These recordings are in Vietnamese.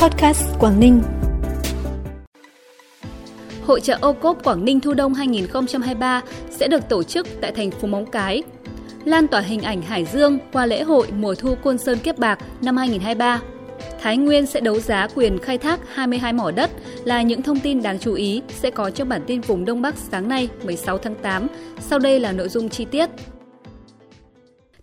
Podcast Quảng Ninh. Hội trợ ô cốp Quảng Ninh Thu Đông 2023 sẽ được tổ chức tại thành phố Móng Cái. Lan tỏa hình ảnh Hải Dương qua lễ hội mùa thu Côn Sơn Kiếp Bạc năm 2023. Thái Nguyên sẽ đấu giá quyền khai thác 22 mỏ đất là những thông tin đáng chú ý sẽ có trong bản tin vùng Đông Bắc sáng nay 16 tháng 8. Sau đây là nội dung chi tiết.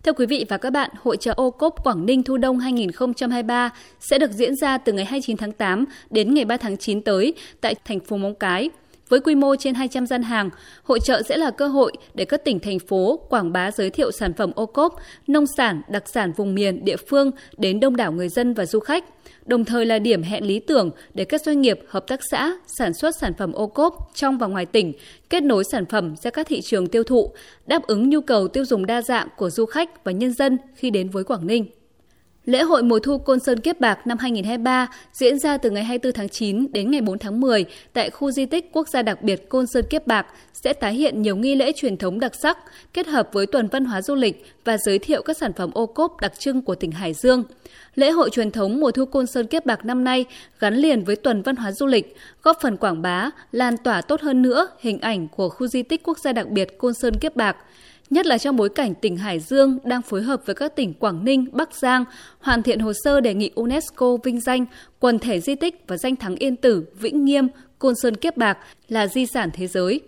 Thưa quý vị và các bạn, Hội trợ ô cốp Quảng Ninh Thu Đông 2023 sẽ được diễn ra từ ngày 29 tháng 8 đến ngày 3 tháng 9 tới tại thành phố Móng Cái. Với quy mô trên 200 gian hàng, hội trợ sẽ là cơ hội để các tỉnh thành phố quảng bá giới thiệu sản phẩm ô cốp, nông sản, đặc sản vùng miền, địa phương đến đông đảo người dân và du khách đồng thời là điểm hẹn lý tưởng để các doanh nghiệp, hợp tác xã sản xuất sản phẩm ô cốp trong và ngoài tỉnh, kết nối sản phẩm ra các thị trường tiêu thụ, đáp ứng nhu cầu tiêu dùng đa dạng của du khách và nhân dân khi đến với Quảng Ninh. Lễ hội mùa thu Côn Sơn Kiếp Bạc năm 2023 diễn ra từ ngày 24 tháng 9 đến ngày 4 tháng 10 tại khu di tích quốc gia đặc biệt Côn Sơn Kiếp Bạc sẽ tái hiện nhiều nghi lễ truyền thống đặc sắc kết hợp với tuần văn hóa du lịch và giới thiệu các sản phẩm ô cốp đặc trưng của tỉnh Hải Dương. Lễ hội truyền thống mùa thu Côn Sơn Kiếp Bạc năm nay gắn liền với tuần văn hóa du lịch, góp phần quảng bá, lan tỏa tốt hơn nữa hình ảnh của khu di tích quốc gia đặc biệt Côn Sơn Kiếp Bạc nhất là trong bối cảnh tỉnh Hải Dương đang phối hợp với các tỉnh Quảng Ninh, Bắc Giang hoàn thiện hồ sơ đề nghị UNESCO vinh danh quần thể di tích và danh thắng Yên Tử, Vĩnh Nghiêm, Côn Sơn Kiếp Bạc là di sản thế giới.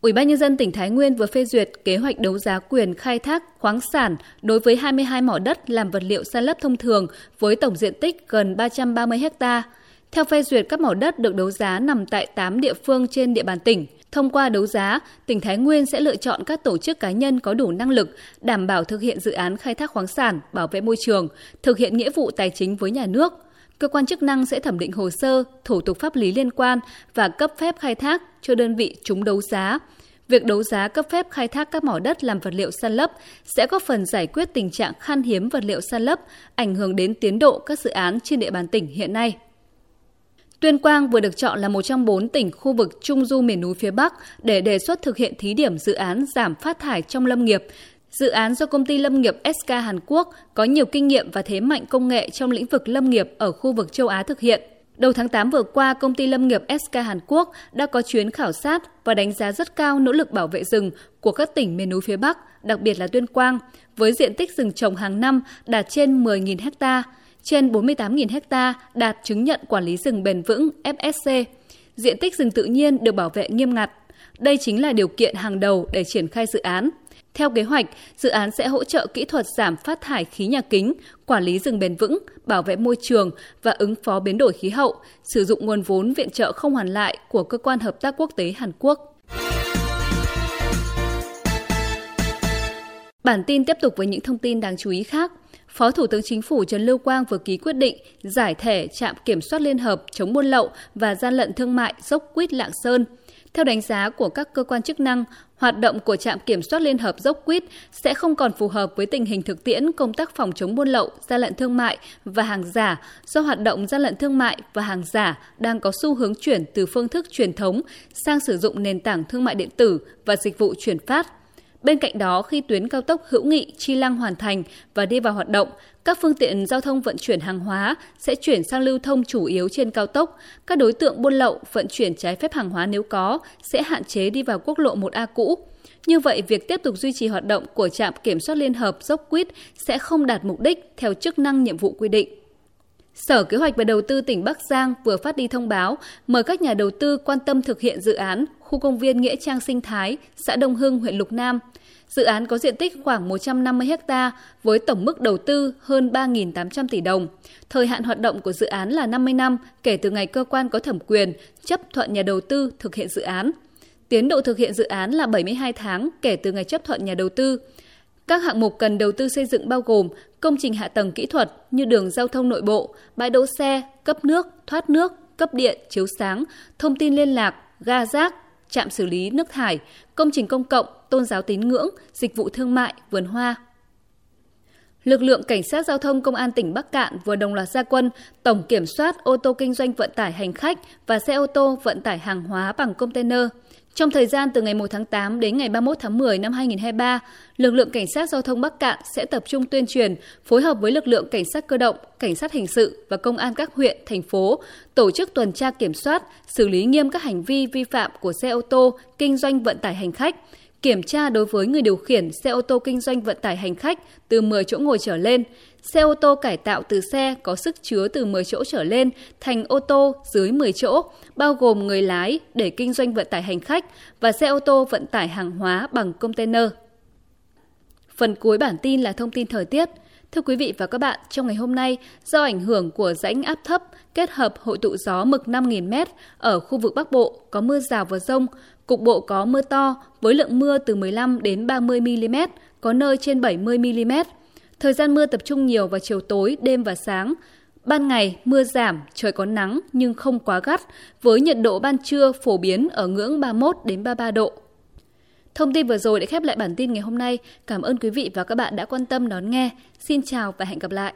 Ủy ban nhân dân tỉnh Thái Nguyên vừa phê duyệt kế hoạch đấu giá quyền khai thác khoáng sản đối với 22 mỏ đất làm vật liệu san lấp thông thường với tổng diện tích gần 330 ha. Theo phê duyệt, các mỏ đất được đấu giá nằm tại 8 địa phương trên địa bàn tỉnh. Thông qua đấu giá, tỉnh Thái Nguyên sẽ lựa chọn các tổ chức cá nhân có đủ năng lực đảm bảo thực hiện dự án khai thác khoáng sản, bảo vệ môi trường, thực hiện nghĩa vụ tài chính với nhà nước. Cơ quan chức năng sẽ thẩm định hồ sơ, thủ tục pháp lý liên quan và cấp phép khai thác cho đơn vị trúng đấu giá. Việc đấu giá cấp phép khai thác các mỏ đất làm vật liệu san lấp sẽ góp phần giải quyết tình trạng khan hiếm vật liệu san lấp, ảnh hưởng đến tiến độ các dự án trên địa bàn tỉnh hiện nay. Tuyên Quang vừa được chọn là một trong bốn tỉnh khu vực Trung Du miền núi phía Bắc để đề xuất thực hiện thí điểm dự án giảm phát thải trong lâm nghiệp. Dự án do công ty lâm nghiệp SK Hàn Quốc có nhiều kinh nghiệm và thế mạnh công nghệ trong lĩnh vực lâm nghiệp ở khu vực châu Á thực hiện. Đầu tháng 8 vừa qua, công ty lâm nghiệp SK Hàn Quốc đã có chuyến khảo sát và đánh giá rất cao nỗ lực bảo vệ rừng của các tỉnh miền núi phía Bắc, đặc biệt là Tuyên Quang, với diện tích rừng trồng hàng năm đạt trên 10.000 hectare trên 48.000 ha đạt chứng nhận quản lý rừng bền vững FSC. Diện tích rừng tự nhiên được bảo vệ nghiêm ngặt. Đây chính là điều kiện hàng đầu để triển khai dự án. Theo kế hoạch, dự án sẽ hỗ trợ kỹ thuật giảm phát thải khí nhà kính, quản lý rừng bền vững, bảo vệ môi trường và ứng phó biến đổi khí hậu, sử dụng nguồn vốn viện trợ không hoàn lại của Cơ quan Hợp tác Quốc tế Hàn Quốc. Bản tin tiếp tục với những thông tin đáng chú ý khác. Phó Thủ tướng Chính phủ Trần Lưu Quang vừa ký quyết định giải thể trạm kiểm soát liên hợp chống buôn lậu và gian lận thương mại dốc quýt Lạng Sơn. Theo đánh giá của các cơ quan chức năng, hoạt động của trạm kiểm soát liên hợp dốc quýt sẽ không còn phù hợp với tình hình thực tiễn công tác phòng chống buôn lậu, gian lận thương mại và hàng giả do hoạt động gian lận thương mại và hàng giả đang có xu hướng chuyển từ phương thức truyền thống sang sử dụng nền tảng thương mại điện tử và dịch vụ chuyển phát Bên cạnh đó, khi tuyến cao tốc Hữu Nghị Chi Lăng hoàn thành và đi vào hoạt động, các phương tiện giao thông vận chuyển hàng hóa sẽ chuyển sang lưu thông chủ yếu trên cao tốc. Các đối tượng buôn lậu, vận chuyển trái phép hàng hóa nếu có sẽ hạn chế đi vào quốc lộ 1A cũ. Như vậy, việc tiếp tục duy trì hoạt động của trạm kiểm soát liên hợp dốc quýt sẽ không đạt mục đích theo chức năng nhiệm vụ quy định. Sở Kế hoạch và Đầu tư tỉnh Bắc Giang vừa phát đi thông báo mời các nhà đầu tư quan tâm thực hiện dự án khu công viên Nghĩa Trang Sinh Thái, xã Đông Hưng, huyện Lục Nam. Dự án có diện tích khoảng 150 ha với tổng mức đầu tư hơn 3.800 tỷ đồng. Thời hạn hoạt động của dự án là 50 năm kể từ ngày cơ quan có thẩm quyền chấp thuận nhà đầu tư thực hiện dự án. Tiến độ thực hiện dự án là 72 tháng kể từ ngày chấp thuận nhà đầu tư. Các hạng mục cần đầu tư xây dựng bao gồm công trình hạ tầng kỹ thuật như đường giao thông nội bộ, bãi đỗ xe, cấp nước, thoát nước, cấp điện, chiếu sáng, thông tin liên lạc, ga rác, trạm xử lý nước thải, công trình công cộng, tôn giáo tín ngưỡng, dịch vụ thương mại, vườn hoa. Lực lượng Cảnh sát Giao thông Công an tỉnh Bắc Cạn vừa đồng loạt gia quân tổng kiểm soát ô tô kinh doanh vận tải hành khách và xe ô tô vận tải hàng hóa bằng container – trong thời gian từ ngày 1 tháng 8 đến ngày 31 tháng 10 năm 2023, lực lượng cảnh sát giao thông Bắc Cạn sẽ tập trung tuyên truyền, phối hợp với lực lượng cảnh sát cơ động, cảnh sát hình sự và công an các huyện, thành phố tổ chức tuần tra kiểm soát, xử lý nghiêm các hành vi vi phạm của xe ô tô kinh doanh vận tải hành khách, kiểm tra đối với người điều khiển xe ô tô kinh doanh vận tải hành khách từ 10 chỗ ngồi trở lên, xe ô tô cải tạo từ xe có sức chứa từ 10 chỗ trở lên thành ô tô dưới 10 chỗ, bao gồm người lái để kinh doanh vận tải hành khách và xe ô tô vận tải hàng hóa bằng container. Phần cuối bản tin là thông tin thời tiết. Thưa quý vị và các bạn, trong ngày hôm nay, do ảnh hưởng của rãnh áp thấp kết hợp hội tụ gió mực 5.000m ở khu vực Bắc Bộ có mưa rào và rông, cục bộ có mưa to với lượng mưa từ 15 đến 30 mm, có nơi trên 70 mm. Thời gian mưa tập trung nhiều vào chiều tối, đêm và sáng. Ban ngày mưa giảm, trời có nắng nhưng không quá gắt, với nhiệt độ ban trưa phổ biến ở ngưỡng 31 đến 33 độ. Thông tin vừa rồi đã khép lại bản tin ngày hôm nay. Cảm ơn quý vị và các bạn đã quan tâm đón nghe. Xin chào và hẹn gặp lại.